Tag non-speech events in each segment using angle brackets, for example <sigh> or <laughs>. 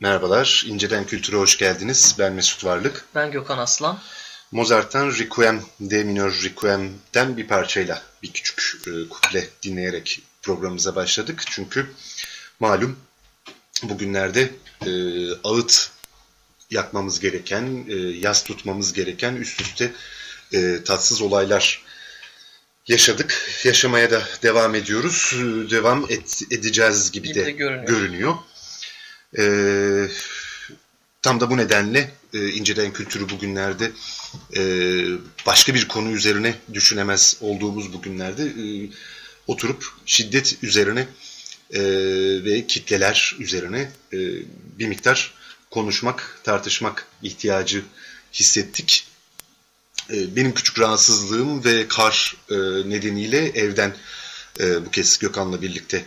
Merhabalar, İnceden Kültür'e hoş geldiniz. Ben Mesut Varlık. Ben Gökhan Aslan. Mozart'tan Requiem, D minör Requiem'den bir parçayla bir küçük e, kuple dinleyerek programımıza başladık. Çünkü malum bugünlerde e, ağıt yakmamız gereken, e, yaz tutmamız gereken üst üste e, tatsız olaylar yaşadık. Yaşamaya da devam ediyoruz. Devam et, edeceğiz gibi, gibi de, de görünüyor. görünüyor. E, tam da bu nedenle e, inceden kültürü bugünlerde e, başka bir konu üzerine düşünemez olduğumuz bugünlerde e, oturup şiddet üzerine e, ve kitleler üzerine e, bir miktar konuşmak, tartışmak ihtiyacı hissettik. E, benim küçük rahatsızlığım ve kar e, nedeniyle evden e, bu kez Gökhan'la birlikte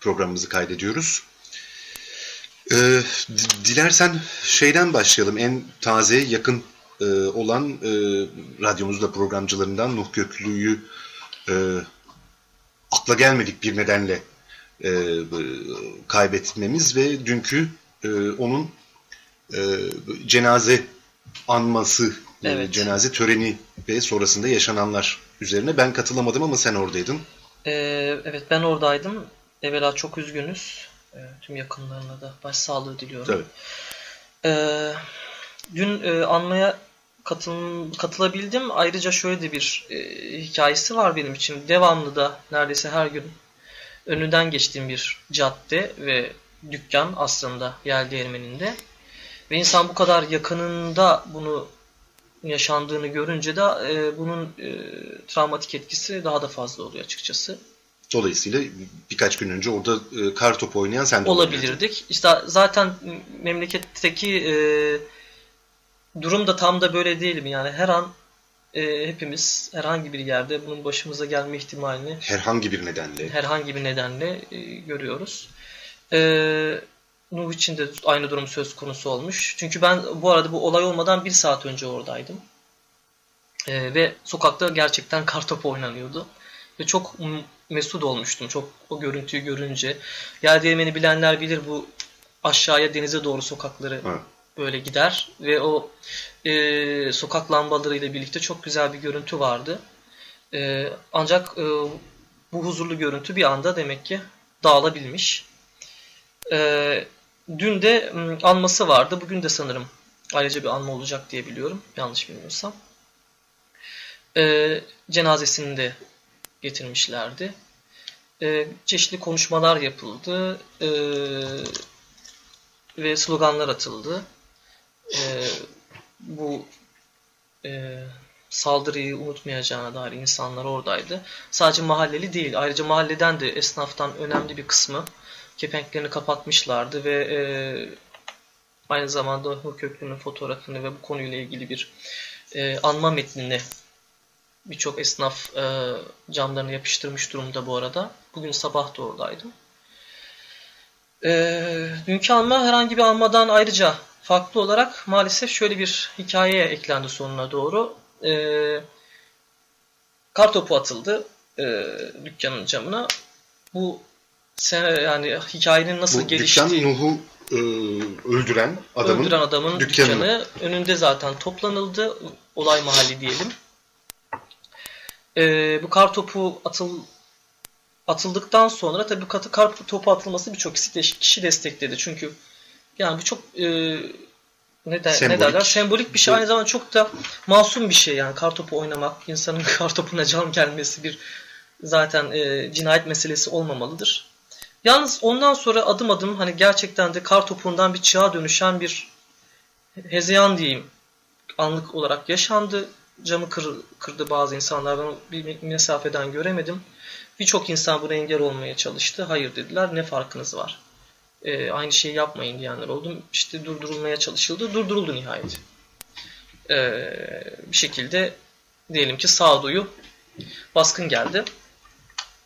programımızı kaydediyoruz. E, dilersen şeyden başlayalım. En taze, yakın e, olan e, radyomuzda programcılarından Nuh Göklü'yü e, akla gelmedik bir nedenle e, kaybetmemiz ve dünkü e, onun e, cenaze anması, e, evet. e, cenaze töreni ve sonrasında yaşananlar üzerine ben katılamadım ama sen oradaydın. Ee, evet ben oradaydım. Evvela çok üzgünüz. E, tüm yakınlarına da başsağlığı diliyorum. Tabii. E, dün e, anmaya katıl, katılabildim. Ayrıca şöyle de bir e, hikayesi var benim için. Devamlı da neredeyse her gün önünden geçtiğim bir cadde ve dükkan aslında Yel Değirmeni'nde. Ve insan bu kadar yakınında bunu yaşandığını görünce de e, bunun e, travmatik etkisi daha da fazla oluyor açıkçası. Dolayısıyla birkaç gün önce orada e, kar topu oynayan sen de olabilirdik. İşte zaten memleketteki e, durum da tam da böyle değil mi? Yani her an e, hepimiz herhangi bir yerde bunun başımıza gelme ihtimalini herhangi bir nedenle herhangi bir nedenle e, görüyoruz. E, Nuh için de aynı durum söz konusu olmuş. Çünkü ben bu arada bu olay olmadan bir saat önce oradaydım. E, ve sokakta gerçekten kartopu oynanıyordu. Ve çok mesut olmuştum. Çok o görüntüyü görünce. Yer değirmeni bilenler bilir bu aşağıya denize doğru sokakları evet. böyle gider. Ve o e, sokak lambalarıyla birlikte çok güzel bir görüntü vardı. E, ancak e, bu huzurlu görüntü bir anda demek ki dağılabilmiş. E, dün de anması vardı. Bugün de sanırım ayrıca bir anma olacak diye biliyorum. Yanlış bilmiyorsam. E, cenazesini de getirmişlerdi. E, çeşitli konuşmalar yapıldı e, ve sloganlar atıldı. E, bu e, saldırıyı unutmayacağına dair insanlar oradaydı. Sadece mahalleli değil, ayrıca mahalleden de esnaftan önemli bir kısmı kepenklerini kapatmışlardı ve e, aynı zamanda o fotoğrafını ve bu konuyla ilgili bir e, anma metnini birçok esnaf e, camlarını yapıştırmış durumda bu arada. Bugün sabah da oradaydım. E, dünkü alma herhangi bir almadan ayrıca farklı olarak maalesef şöyle bir hikayeye eklendi sonuna doğru. E, kar topu atıldı e, dükkanın camına. Bu sen, yani hikayenin nasıl bu geliştiği... Dükkan Nuh'u e, öldüren adamın, öldüren adamın dükkanı. dükkanı önünde zaten toplanıldı. Olay mahalli diyelim. E, bu kar topu atıl atıldıktan sonra tabii katı kar topu atılması birçok kişi destekledi. Çünkü yani bu çok e, ne, der, sembolik. ne derler? Sembolik bir şey. Aynı zamanda çok da masum bir şey yani kar topu oynamak, insanın <laughs> kar topuna can gelmesi bir zaten e, cinayet meselesi olmamalıdır. Yalnız ondan sonra adım adım hani gerçekten de kar topundan bir çığa dönüşen bir hezeyan diyeyim anlık olarak yaşandı camı kır, kırdı bazı insanlar. Ben bir mesafeden göremedim. Birçok insan buna engel olmaya çalıştı. Hayır dediler. Ne farkınız var? Ee, aynı şeyi yapmayın diyenler oldu. İşte durdurulmaya çalışıldı. Durduruldu nihayet. Ee, bir şekilde diyelim ki sağduyu baskın geldi.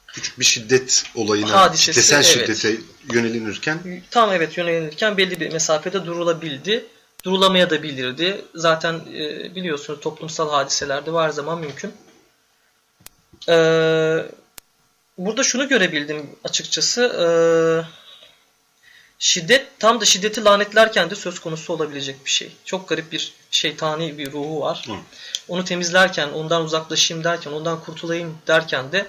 Küçük bir şiddet olayına, Hadisesi, kitlesel evet. şiddete yönelinirken tam evet yönelinirken belli bir mesafede durulabildi durulamaya da bilirdi. Zaten e, biliyorsunuz toplumsal hadiselerde var zaman mümkün. E, burada şunu görebildim açıkçası. E, şiddet tam da şiddeti lanetlerken de söz konusu olabilecek bir şey. Çok garip bir şeytani bir ruhu var. Hı. Onu temizlerken, ondan uzaklaşayım derken, ondan kurtulayım derken de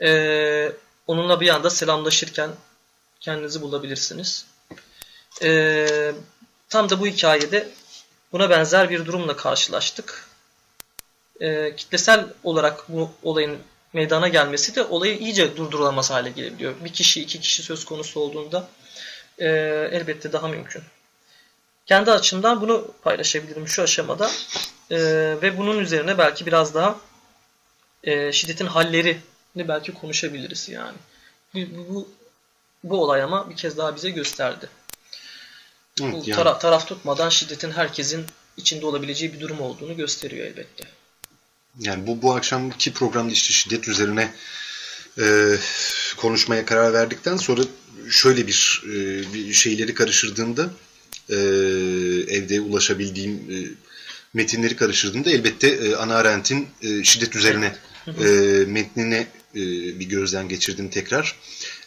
e, onunla bir anda selamlaşırken kendinizi bulabilirsiniz. E, Tam da bu hikayede buna benzer bir durumla karşılaştık. E, kitlesel olarak bu olayın meydana gelmesi de olayı iyice durdurulamaz hale gelebiliyor. Bir kişi, iki kişi söz konusu olduğunda e, elbette daha mümkün. Kendi açımdan bunu paylaşabilirim şu aşamada. E, ve bunun üzerine belki biraz daha e, şiddetin hallerini belki konuşabiliriz yani. Bu, bu, bu olay ama bir kez daha bize gösterdi. Evet, bu yani. taraf, taraf tutmadan şiddetin herkesin içinde olabileceği bir durum olduğunu gösteriyor elbette. Yani bu bu akşamki programda işte şiddet üzerine e, konuşmaya karar verdikten sonra şöyle bir, e, bir şeyleri karıştırdığımda e, evde ulaşabildiğim e, metinleri karıştırdığımda elbette e, Ana Arendt'in e, şiddet üzerine e, metnine e, bir gözden geçirdim tekrar.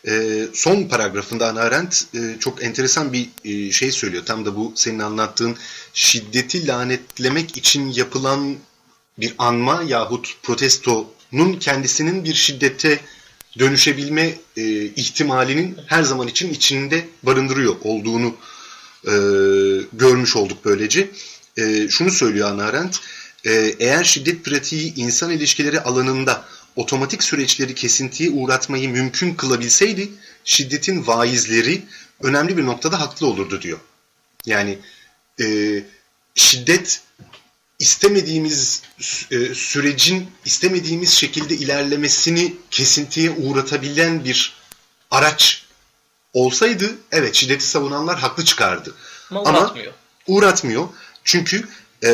E, son paragrafında Ana Arendt e, çok enteresan bir e, şey söylüyor. Tam da bu senin anlattığın şiddeti lanetlemek için yapılan bir anma yahut protestonun kendisinin bir şiddete dönüşebilme e, ihtimalinin her zaman için içinde barındırıyor olduğunu e, görmüş olduk böylece. E, şunu söylüyor Ana Arendt, e, eğer şiddet pratiği insan ilişkileri alanında otomatik süreçleri kesintiye uğratmayı mümkün kılabilseydi şiddetin vaizleri önemli bir noktada haklı olurdu diyor. Yani e, şiddet istemediğimiz e, sürecin istemediğimiz şekilde ilerlemesini kesintiye uğratabilen bir araç olsaydı evet şiddeti savunanlar haklı çıkardı. Ama uğratmıyor. Ama uğratmıyor. Çünkü e,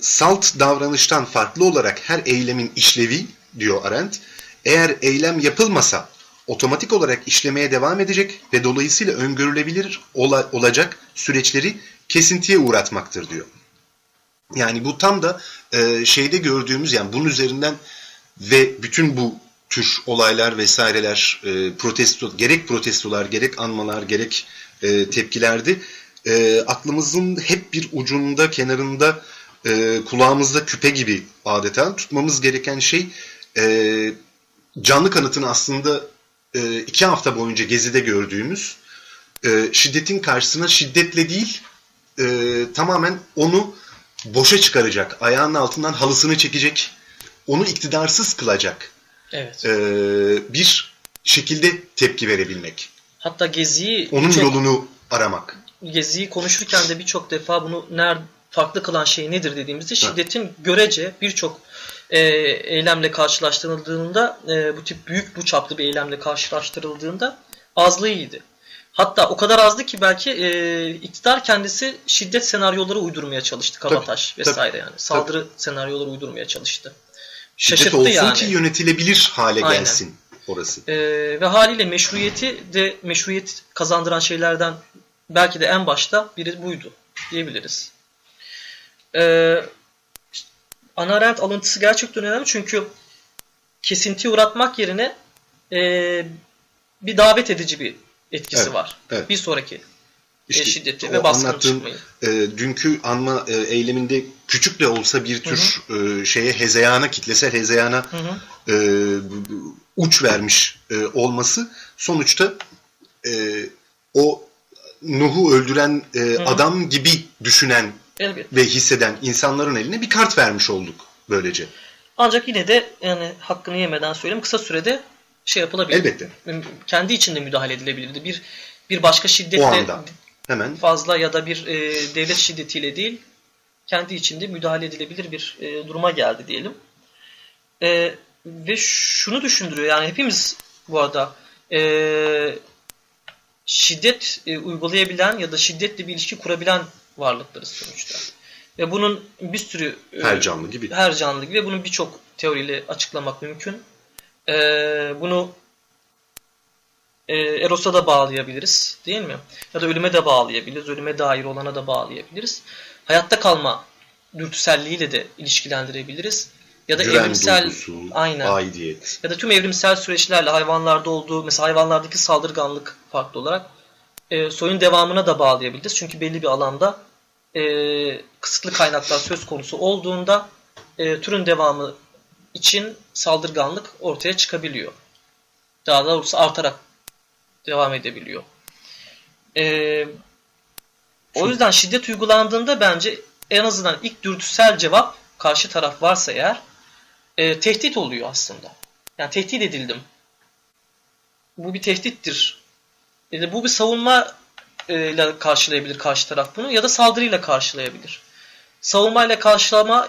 salt davranıştan farklı olarak her eylemin işlevi diyor Arendt. Eğer eylem yapılmasa otomatik olarak işlemeye devam edecek ve dolayısıyla öngörülebilir ola, olacak süreçleri kesintiye uğratmaktır diyor. Yani bu tam da e, şeyde gördüğümüz yani bunun üzerinden ve bütün bu tür olaylar vesaireler e, protesto gerek protestolar gerek anmalar gerek e, tepkilerde e, aklımızın hep bir ucunda kenarında e, kulağımızda küpe gibi adeta tutmamız gereken şey e, canlı kanıtın aslında e, iki hafta boyunca gezide gördüğümüz e, şiddetin karşısına şiddetle değil e, tamamen onu boşa çıkaracak, ayağının altından halısını çekecek, onu iktidarsız kılacak evet. e, bir şekilde tepki verebilmek. Hatta Gezi'yi onun çok, yolunu aramak. Gezi'yi konuşurken de birçok defa bunu nerede farklı kılan şey nedir dediğimizde şiddetin görece birçok e, eylemle karşılaştırıldığında e, bu tip büyük bu çaplı bir eylemle karşılaştırıldığında azlığıydı. Hatta o kadar azdı ki belki e, iktidar kendisi şiddet senaryoları uydurmaya çalıştı. Kabataş tabii, vesaire tabii, yani. Saldırı tabii. senaryoları uydurmaya çalıştı. Şiddet Şaşırttı olsun yani. ki yönetilebilir hale Aynen. gelsin orası. E, ve haliyle meşruiyeti de meşruiyet kazandıran şeylerden belki de en başta biri buydu diyebiliriz. E, Ana Arendt alıntısı gerçekten önemli çünkü kesinti uğratmak yerine e, bir davet edici bir etkisi evet, var. Evet. Bir sonraki işte şiddeti ve baskın çıkmayı. E, dünkü anma e, eyleminde küçük de olsa bir tür hı hı. E, şeye hezeyana, kitlesel hezeyana hı hı. E, uç vermiş e, olması sonuçta e, o Nuh'u öldüren e, hı hı. adam gibi düşünen Elbette. ve hisseden insanların eline bir kart vermiş olduk böylece. Ancak yine de yani hakkını yemeden söyleyeyim kısa sürede şey yapılabilir. Elbette. Kendi içinde müdahale edilebilirdi. Bir bir başka şiddetle hemen fazla ya da bir e, devlet şiddetiyle değil kendi içinde müdahale edilebilir bir e, duruma geldi diyelim. E, ve şunu düşündürüyor yani hepimiz bu arada e, şiddet e, uygulayabilen ya da şiddetle bir ilişki kurabilen varlıklarız sonuçta. Ve bunun bir sürü e, her canlı gibi her canlı gibi ve bunun birçok teoriyle açıklamak mümkün. E, bunu e, Eros'a da bağlayabiliriz değil mi? Ya da ölüme de bağlayabiliriz. Ölüme dair olana da bağlayabiliriz. Hayatta kalma dürtüselliğiyle de ilişkilendirebiliriz. Ya da Güven evrimsel duygusu, aynen. aidiyet. Ya da tüm evrimsel süreçlerle hayvanlarda olduğu mesela hayvanlardaki saldırganlık farklı olarak e, soyun devamına da bağlayabiliriz. Çünkü belli bir alanda e, kısıtlı kaynaklar söz konusu olduğunda e, türün devamı için saldırganlık ortaya çıkabiliyor. Daha doğrusu artarak devam edebiliyor. Ee, o yüzden şiddet uygulandığında bence en azından ilk dürtüsel cevap karşı taraf varsa eğer e, tehdit oluyor aslında. Yani tehdit edildim. Bu bir tehdittir. E, bu bir savunma e, ile karşılayabilir karşı taraf bunu ya da saldırıyla karşılayabilir. Savunmayla karşılama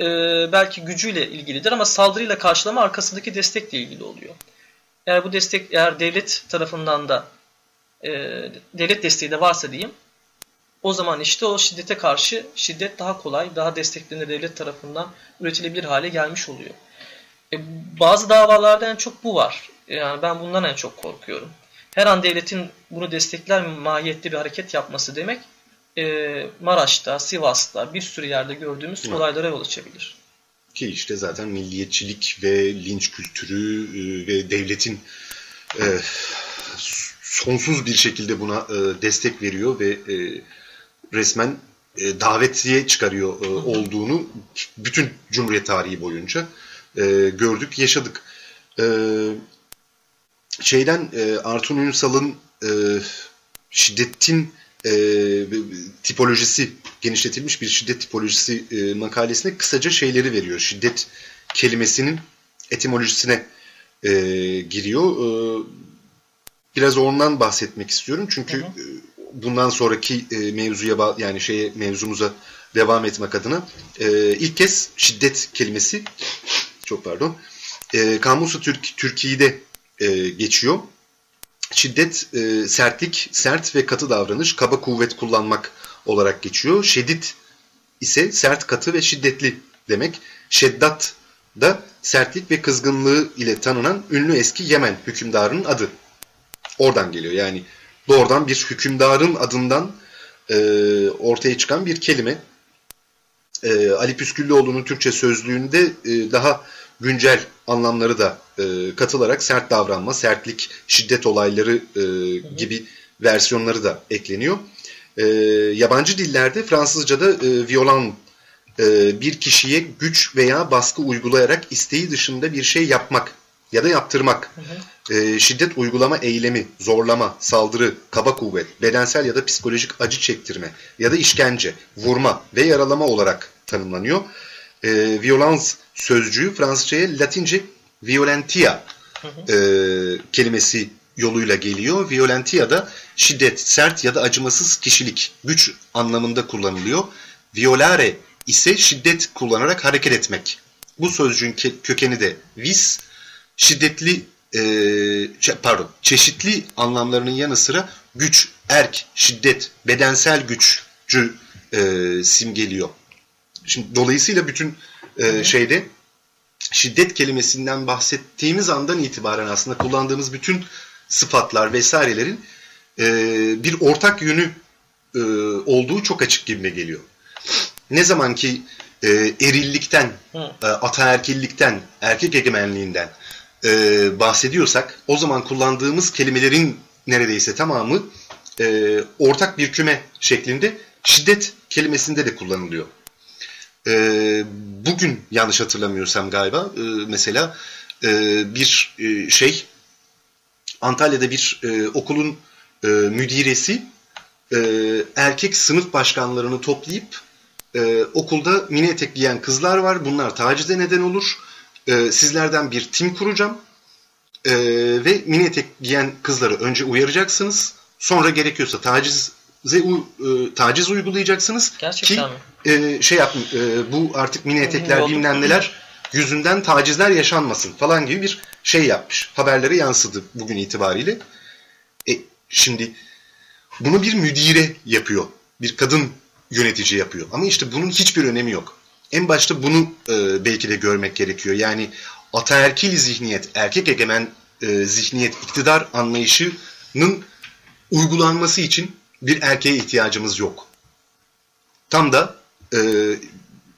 e, belki gücüyle ilgilidir ama saldırıyla karşılama arkasındaki destekle ilgili oluyor. Eğer bu destek eğer devlet tarafından da e, devlet desteği de varsa diyeyim o zaman işte o şiddete karşı şiddet daha kolay, daha desteklenir devlet tarafından üretilebilir hale gelmiş oluyor. E, bazı davalarda en çok bu var. Yani ben bundan en çok korkuyorum. Her an devletin bunu destekler mahiyette bir hareket yapması demek e, Maraş'ta, Sivas'ta bir sürü yerde gördüğümüz olaylara yol açabilir. Ki işte zaten milliyetçilik ve linç kültürü e, ve devletin e, sonsuz bir şekilde buna e, destek veriyor ve e, resmen e, davetiye çıkarıyor e, olduğunu bütün Cumhuriyet tarihi boyunca e, gördük, yaşadık. E, şeyden e, Artun Ünsal'ın e, şiddetin e, tipolojisi genişletilmiş bir şiddet tipolojisi e, makalesine kısaca şeyleri veriyor. Şiddet kelimesinin etimolojisine e, giriyor. E, biraz ondan bahsetmek istiyorum çünkü hı hı. E, bundan sonraki e, mevzuya yani şeye mevzumuza devam etmek adına e, ilk kez şiddet kelimesi çok pardon e, Kamusu Türk Türkiye'de e, geçiyor. Şiddet e, sertlik, sert ve katı davranış, kaba kuvvet kullanmak olarak geçiyor. Şedid ise sert, katı ve şiddetli demek. Şeddat da sertlik ve kızgınlığı ile tanınan ünlü eski Yemen hükümdarının adı. Oradan geliyor yani doğrudan bir hükümdarın adından e, ortaya çıkan bir kelime. E, Ali Püsküllüoğlu'nun Türkçe sözlüğünde e, daha güncel anlamları da e, katılarak sert davranma, sertlik, şiddet olayları e, gibi versiyonları da ekleniyor. E, yabancı dillerde Fransızca'da e, violent e, bir kişiye güç veya baskı uygulayarak isteği dışında bir şey yapmak ya da yaptırmak, hı hı. E, şiddet uygulama eylemi, zorlama, saldırı, kaba kuvvet, bedensel ya da psikolojik acı çektirme ya da işkence, vurma ve yaralama olarak tanımlanıyor. E, violence sözcüğü Fransızcaya Latince violentia. E, kelimesi yoluyla geliyor. Violentia da şiddet, sert ya da acımasız kişilik, güç anlamında kullanılıyor. Violare ise şiddet kullanarak hareket etmek. Bu sözcüğün kökeni de vis, şiddetli e, pardon çeşitli anlamlarının yanı sıra güç, erk, şiddet, bedensel güçcü e, simgeliyor. Şimdi dolayısıyla bütün e, şeyde şiddet kelimesinden bahsettiğimiz andan itibaren aslında kullandığımız bütün sıfatlar vesairelerin e, bir ortak yönü e, olduğu çok açık gibime geliyor. Ne zaman ki e, erillikten, e, ataerkillikten, erkek egemenliğinden e, bahsediyorsak o zaman kullandığımız kelimelerin neredeyse tamamı e, ortak bir küme şeklinde şiddet kelimesinde de kullanılıyor. E, bugün yanlış hatırlamıyorsam galiba e, mesela e, bir e, şey Antalya'da bir e, okulun e, müdiresi e, erkek sınıf başkanlarını toplayıp e, okulda mini etek giyen kızlar var. Bunlar tacize neden olur. E, sizlerden bir tim kuracağım. E, ve mini etek giyen kızları önce uyaracaksınız. Sonra gerekiyorsa taciz e, taciz uygulayacaksınız Gerçekten ki e, şey yapın e, bu artık mini etekler bilmem neler yüzünden tacizler yaşanmasın falan gibi bir şey yapmış. Haberlere yansıdı bugün itibariyle. E, şimdi bunu bir müdire yapıyor. Bir kadın yönetici yapıyor. Ama işte bunun hiçbir önemi yok. En başta bunu e, belki de görmek gerekiyor. Yani ataerkil zihniyet, erkek egemen e, zihniyet, iktidar anlayışının uygulanması için bir erkeğe ihtiyacımız yok. Tam da e,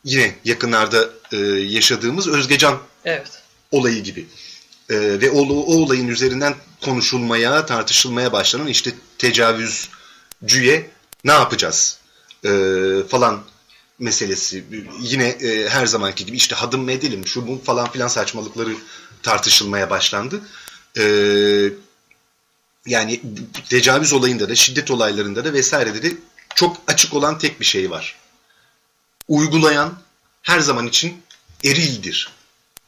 yine yakınlarda e, yaşadığımız Özgecan evet. olayı gibi. E, ve o, o olayın üzerinden konuşulmaya, tartışılmaya başlanan işte tecavüzcüye ne yapacağız e, falan meselesi. Yine e, her zamanki gibi işte hadım mı edelim, şu bu falan filan saçmalıkları tartışılmaya başlandı. E, yani tecavüz olayında da, şiddet olaylarında da vesairede de çok açık olan tek bir şey var. Uygulayan her zaman için erildir.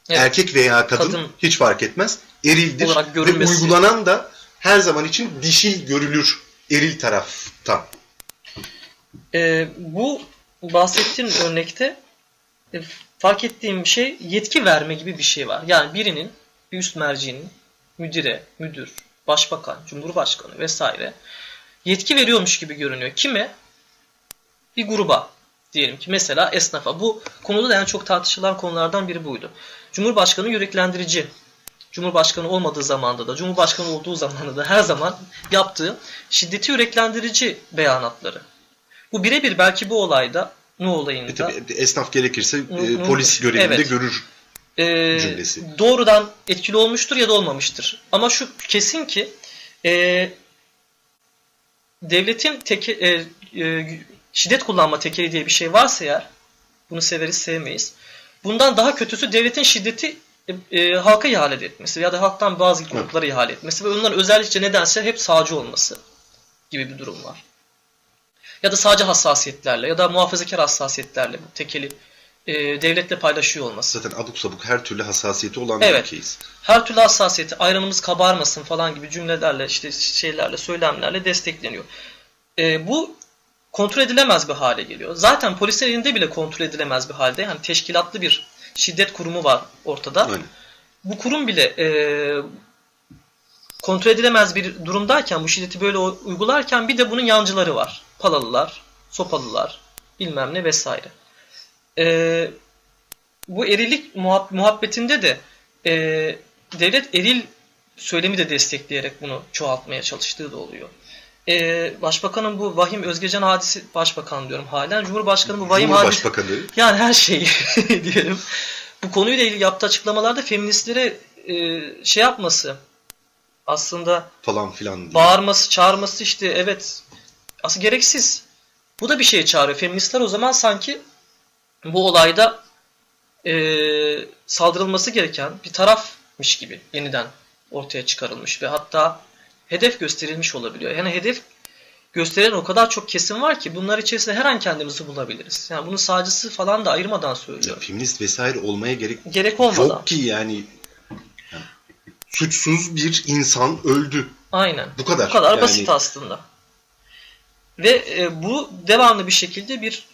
Evet. Erkek veya kadın, kadın hiç fark etmez. Erildir ve uygulanan da her zaman için dişil görülür eril taraftan. Ee, bu bahsettiğin örnekte e, fark ettiğim şey yetki verme gibi bir şey var. Yani birinin, bir üst mercinin müdire, müdür, başbakan, cumhurbaşkanı vesaire yetki veriyormuş gibi görünüyor. Kime? Bir gruba diyelim ki mesela esnafa. Bu konuda da en çok tartışılan konulardan biri buydu. Cumhurbaşkanı yüreklendirici. Cumhurbaşkanı olmadığı zamanda da, Cumhurbaşkanı olduğu zamanda da her zaman yaptığı şiddeti yüreklendirici beyanatları. Bu birebir belki bu olayda, ne olayında. E tabii, esnaf gerekirse e, polis görevinde evet. görür e, cümlesi. Doğrudan etkili olmuştur ya da olmamıştır. Ama şu kesin ki e, devletin teke, e, e, şiddet kullanma tekeli diye bir şey varsa eğer, bunu severiz sevmeyiz. Bundan daha kötüsü devletin şiddeti e, e, halka ihale etmesi ya da halktan bazı gruplara ihale etmesi ve onların özellikle nedense hep sağcı olması gibi bir durum var. Ya da sadece hassasiyetlerle ya da muhafazakar hassasiyetlerle bu tekeli e, devletle paylaşıyor olması. Zaten abuk sabuk her türlü hassasiyeti olan Evet. bir ülkeyiz. Her türlü hassasiyeti ayranımız kabarmasın falan gibi cümlelerle işte şeylerle söylemlerle destekleniyor. E, bu kontrol edilemez bir hale geliyor. Zaten polisler elinde bile kontrol edilemez bir halde. Yani teşkilatlı bir şiddet kurumu var ortada. Aynen. Bu kurum bile e, kontrol edilemez bir durumdayken bu şiddeti böyle uygularken bir de bunun yancıları var. Palalılar, sopalılar, bilmem ne vesaire. E, bu erilik muhab- muhabbetinde de e, devlet eril söylemi de destekleyerek bunu çoğaltmaya çalıştığı da oluyor. E, Başbakanın bu vahim Özgecan hadisi, başbakan diyorum halen, Cumhurbaşkanı bu vahim hadisi, yani her şeyi <laughs> diyelim. Bu konuyla ilgili yaptığı açıklamalarda feministlere e, şey yapması, aslında falan filan diye. bağırması, çağırması işte evet aslında gereksiz. Bu da bir şeye çağırıyor. Feministler o zaman sanki bu olayda e, saldırılması gereken bir tarafmış gibi yeniden ortaya çıkarılmış ve hatta hedef gösterilmiş olabiliyor. Yani hedef gösteren o kadar çok kesim var ki bunlar içerisinde her an kendimizi bulabiliriz. Yani bunun sağcısı falan da ayırmadan Ya, söylüyorum. feminist vesaire olmaya gerek Gerek olmadan. yok ki yani. Yani Suçsuz bir insan öldü. Aynen. Bu kadar. Bu kadar Yani- basit aslında. Ve e, bu devamlı bir şekilde bir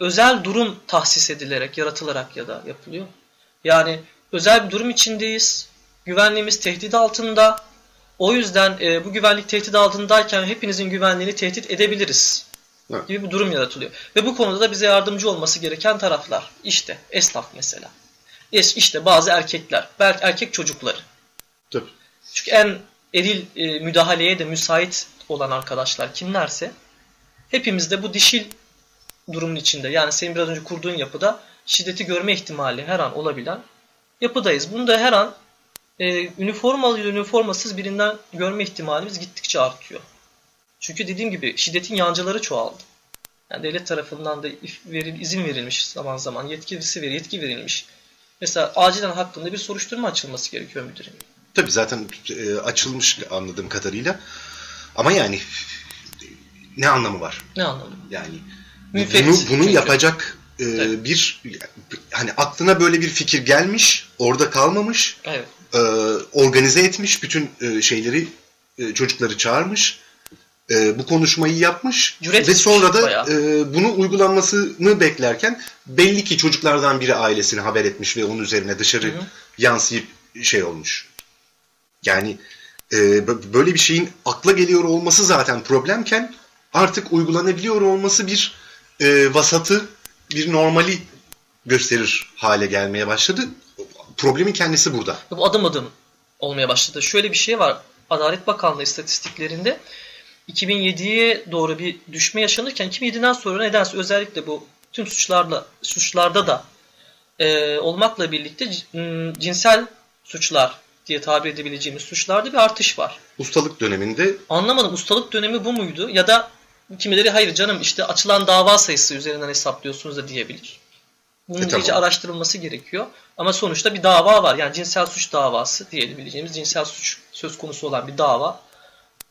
özel durum tahsis edilerek, yaratılarak ya da yapılıyor. Yani özel bir durum içindeyiz. Güvenliğimiz tehdit altında. O yüzden e, bu güvenlik tehdit altındayken hepinizin güvenliğini tehdit edebiliriz. Evet. Gibi bir durum yaratılıyor. Ve bu konuda da bize yardımcı olması gereken taraflar. İşte esnaf mesela. Es- İşte bazı erkekler, belki erkek çocukları. Tabii. Çünkü en eril e, müdahaleye de müsait olan arkadaşlar kimlerse hepimiz de bu dişil durumun içinde yani senin biraz önce kurduğun yapıda şiddeti görme ihtimali her an olabilen yapıdayız. Bunu da her an e, üniformalı ya da üniformasız birinden görme ihtimalimiz gittikçe artıyor. Çünkü dediğim gibi şiddetin yancıları çoğaldı. Yani devlet tarafından da veril, izin verilmiş zaman zaman yetkisi ver, yetki verilmiş. Mesela acilen hakkında bir soruşturma açılması gerekiyor müdürüm. Tabii zaten e, açılmış anladığım kadarıyla. Ama yani ne anlamı var? Ne anlamı? Yani Bunu bunu çünkü. yapacak e, bir hani aklına böyle bir fikir gelmiş, orada kalmamış, Evet. e, organize etmiş bütün e, şeyleri e, çocukları çağırmış. e, bu konuşmayı yapmış Cüret ve sonra da bayağı. e, bunu uygulanmasını beklerken belli ki çocuklardan biri ailesine haber etmiş ve onun üzerine dışarı Hı hı. yansıyıp şey olmuş. Yani e, böyle bir şeyin akla geliyor olması zaten problemken artık uygulanabiliyor olması bir e, vasatı, bir normali gösterir hale gelmeye başladı. Problemin kendisi burada. Bu adım adım olmaya başladı. Şöyle bir şey var. Adalet Bakanlığı istatistiklerinde 2007'ye doğru bir düşme yaşanırken 2007'den sonra nedense özellikle bu tüm suçlarla suçlarda da e, olmakla birlikte cinsel suçlar diye tabir edebileceğimiz suçlarda bir artış var. Ustalık döneminde Anlamadım ustalık dönemi bu muydu ya da kimileri hayır canım işte açılan dava sayısı üzerinden hesaplıyorsunuz da diyebilir. Bunun E, tamam. iyice araştırılması gerekiyor. Ama sonuçta bir dava var. Yani cinsel suç davası diyebileceğimiz cinsel suç söz konusu olan bir dava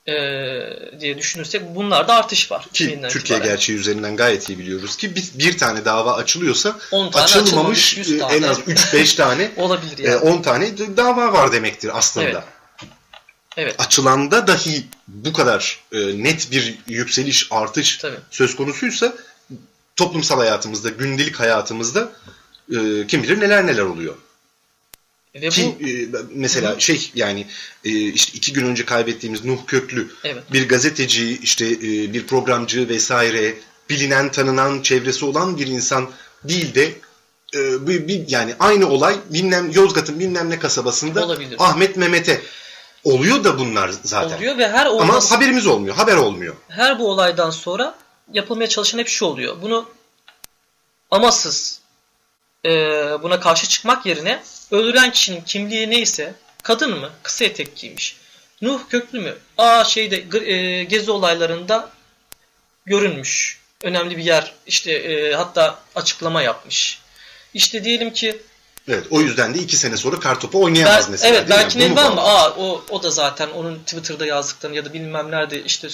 eee, diye düşünürsek bunlarda artış var. ki 2000'den Türkiye itibaren. gerçeği üzerinden gayet iyi biliyoruz ki bir, bir tane dava açılıyorsa 10 tane açılmamış açılmamış, 100 e, tane. en az 3-5 tane <laughs> olabilir e, yani. 10 tane dava var demektir aslında. Evet. Evet. Açılanda dahi bu kadar e, net bir yükseliş, artış Tabii. söz konusuysa toplumsal hayatımızda, gündelik hayatımızda e, kim bilir neler neler oluyor. Ve Ki bu e, mesela şey yani e, işte iki gün önce kaybettiğimiz Nuh Köklü evet. bir gazeteci, işte e, bir programcı vesaire bilinen tanınan çevresi olan bir insan değil de e, bir, bir- yani aynı olay bilmem Yozgat'ın bilmem ne kasabasında Olabilir. Ahmet Mehmet'e oluyor da bunlar zaten. oluyor ve her Ama olması, haberimiz olmuyor. Haber olmuyor. her bu olaydan sonra yapılmaya çalışan hep şu oluyor. Bunu amasız e, buna karşı çıkmak yerine öldüren kişinin kimliği neyse kadın mı kısa etek giymiş. Nuh Köklü mü? Aa şeyde e, gezi olaylarında görünmüş. Önemli bir yer işte e, hatta açıklama yapmış. İşte diyelim ki Evet. O yüzden de iki sene sonra kartopu oynayamaz ben, mesela. evet belki mu Elvan mı? Aa o, o da zaten onun Twitter'da yazdıklarını ya da bilmem nerede işte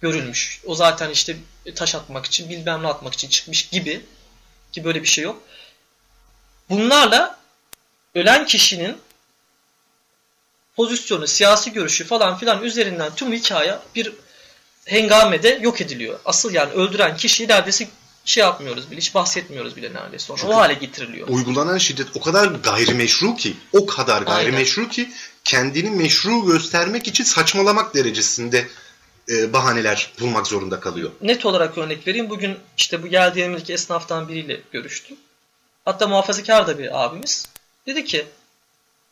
görülmüş. O zaten işte taş atmak için bilmem ne atmak için çıkmış gibi ki böyle bir şey yok. Bunlarla ölen kişinin pozisyonu, siyasi görüşü falan filan üzerinden tüm hikaye bir hengamede yok ediliyor. Asıl yani öldüren kişiyi neredeyse şey yapmıyoruz bile, hiç bahsetmiyoruz bile neredeyse. Çünkü o hale getiriliyor. Uygulanan şiddet o kadar gayrimeşru ki, o kadar gayrimeşru Aynen. ki kendini meşru göstermek için saçmalamak derecesinde e, bahaneler bulmak zorunda kalıyor. Net olarak örnek vereyim. Bugün işte bu geldiğim ilk esnaftan biriyle görüştüm. Hatta muhafazakar da bir abimiz. Dedi ki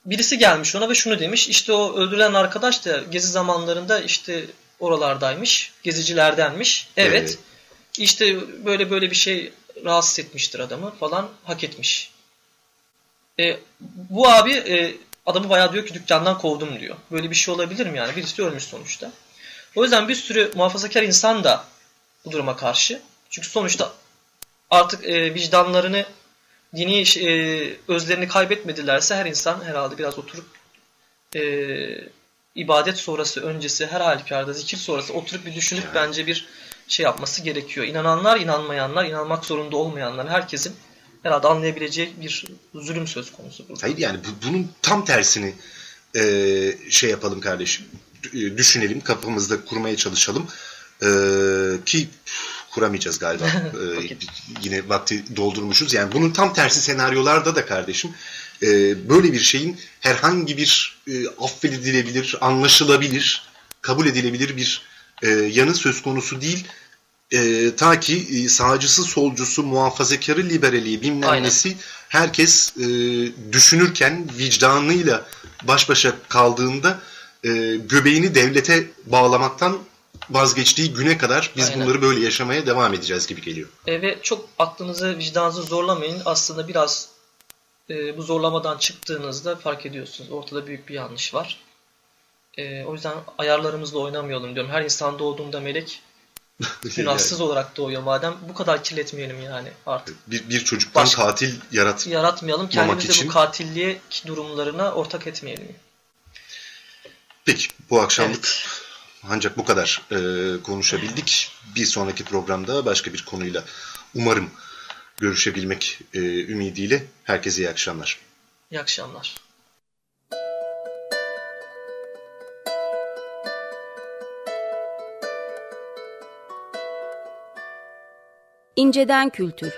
birisi gelmiş ona ve şunu demiş. İşte o öldürülen arkadaş da gezi zamanlarında işte oralardaymış. Gezicilerdenmiş. Evet. evet. İşte böyle böyle bir şey rahatsız etmiştir adamı falan hak etmiş. E, bu abi e, adamı bayağı diyor ki dükkandan kovdum diyor. Böyle bir şey olabilir mi yani? Birisi ölmüş sonuçta. O yüzden bir sürü muhafazakar insan da bu duruma karşı. Çünkü sonuçta artık e, vicdanlarını, dini e, özlerini kaybetmedilerse her insan herhalde biraz oturup e, ibadet sonrası, öncesi, her halükarda zikir sonrası oturup bir düşünüp bence bir şey yapması gerekiyor. İnananlar, inanmayanlar, inanmak zorunda olmayanlar herkesin herhalde anlayabileceği bir zulüm söz konusu. Burada. Hayır yani bu, bunun tam tersini e, şey yapalım kardeşim. E, düşünelim, kafamızda kurmaya çalışalım. E, ki kuramayacağız galiba. <laughs> e, yine vakti doldurmuşuz. Yani bunun tam tersi senaryolarda da kardeşim e, böyle bir şeyin herhangi bir e, affedilebilir, anlaşılabilir, kabul edilebilir bir e, yanı söz konusu değil. E, ta ki e, sağcısı, solcusu, muhafazakarı, liberali bilmem nesi herkes e, düşünürken vicdanıyla baş başa kaldığında e, göbeğini devlete bağlamaktan vazgeçtiği güne kadar biz Aynen. bunları böyle yaşamaya devam edeceğiz gibi geliyor. E, ve çok aklınızı, vicdanınızı zorlamayın. Aslında biraz e, bu zorlamadan çıktığınızda fark ediyorsunuz. Ortada büyük bir yanlış var. E, o yüzden ayarlarımızla oynamayalım diyorum. Her insan doğduğunda melek <laughs> günahsız yani. olarak doğuyor madem. Bu kadar kirletmeyelim yani artık. Bir, bir çocuktan Başka, katil yarat yaratmayalım. Kendimizi için. bu katilliğe durumlarına ortak etmeyelim. Peki bu akşamlık evet. ancak bu kadar e, konuşabildik. Bir sonraki programda başka bir konuyla umarım görüşebilmek e, ümidiyle herkese iyi akşamlar. İyi akşamlar. İnceden Kültür.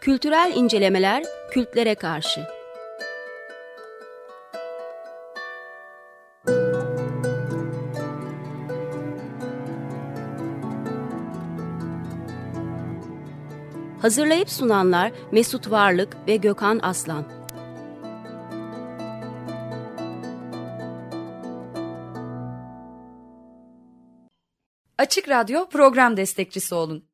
Kültürel incelemeler kültlere karşı. Hazırlayıp sunanlar Mesut Varlık ve Gökhan Aslan. Açık Radyo program destekçisi olun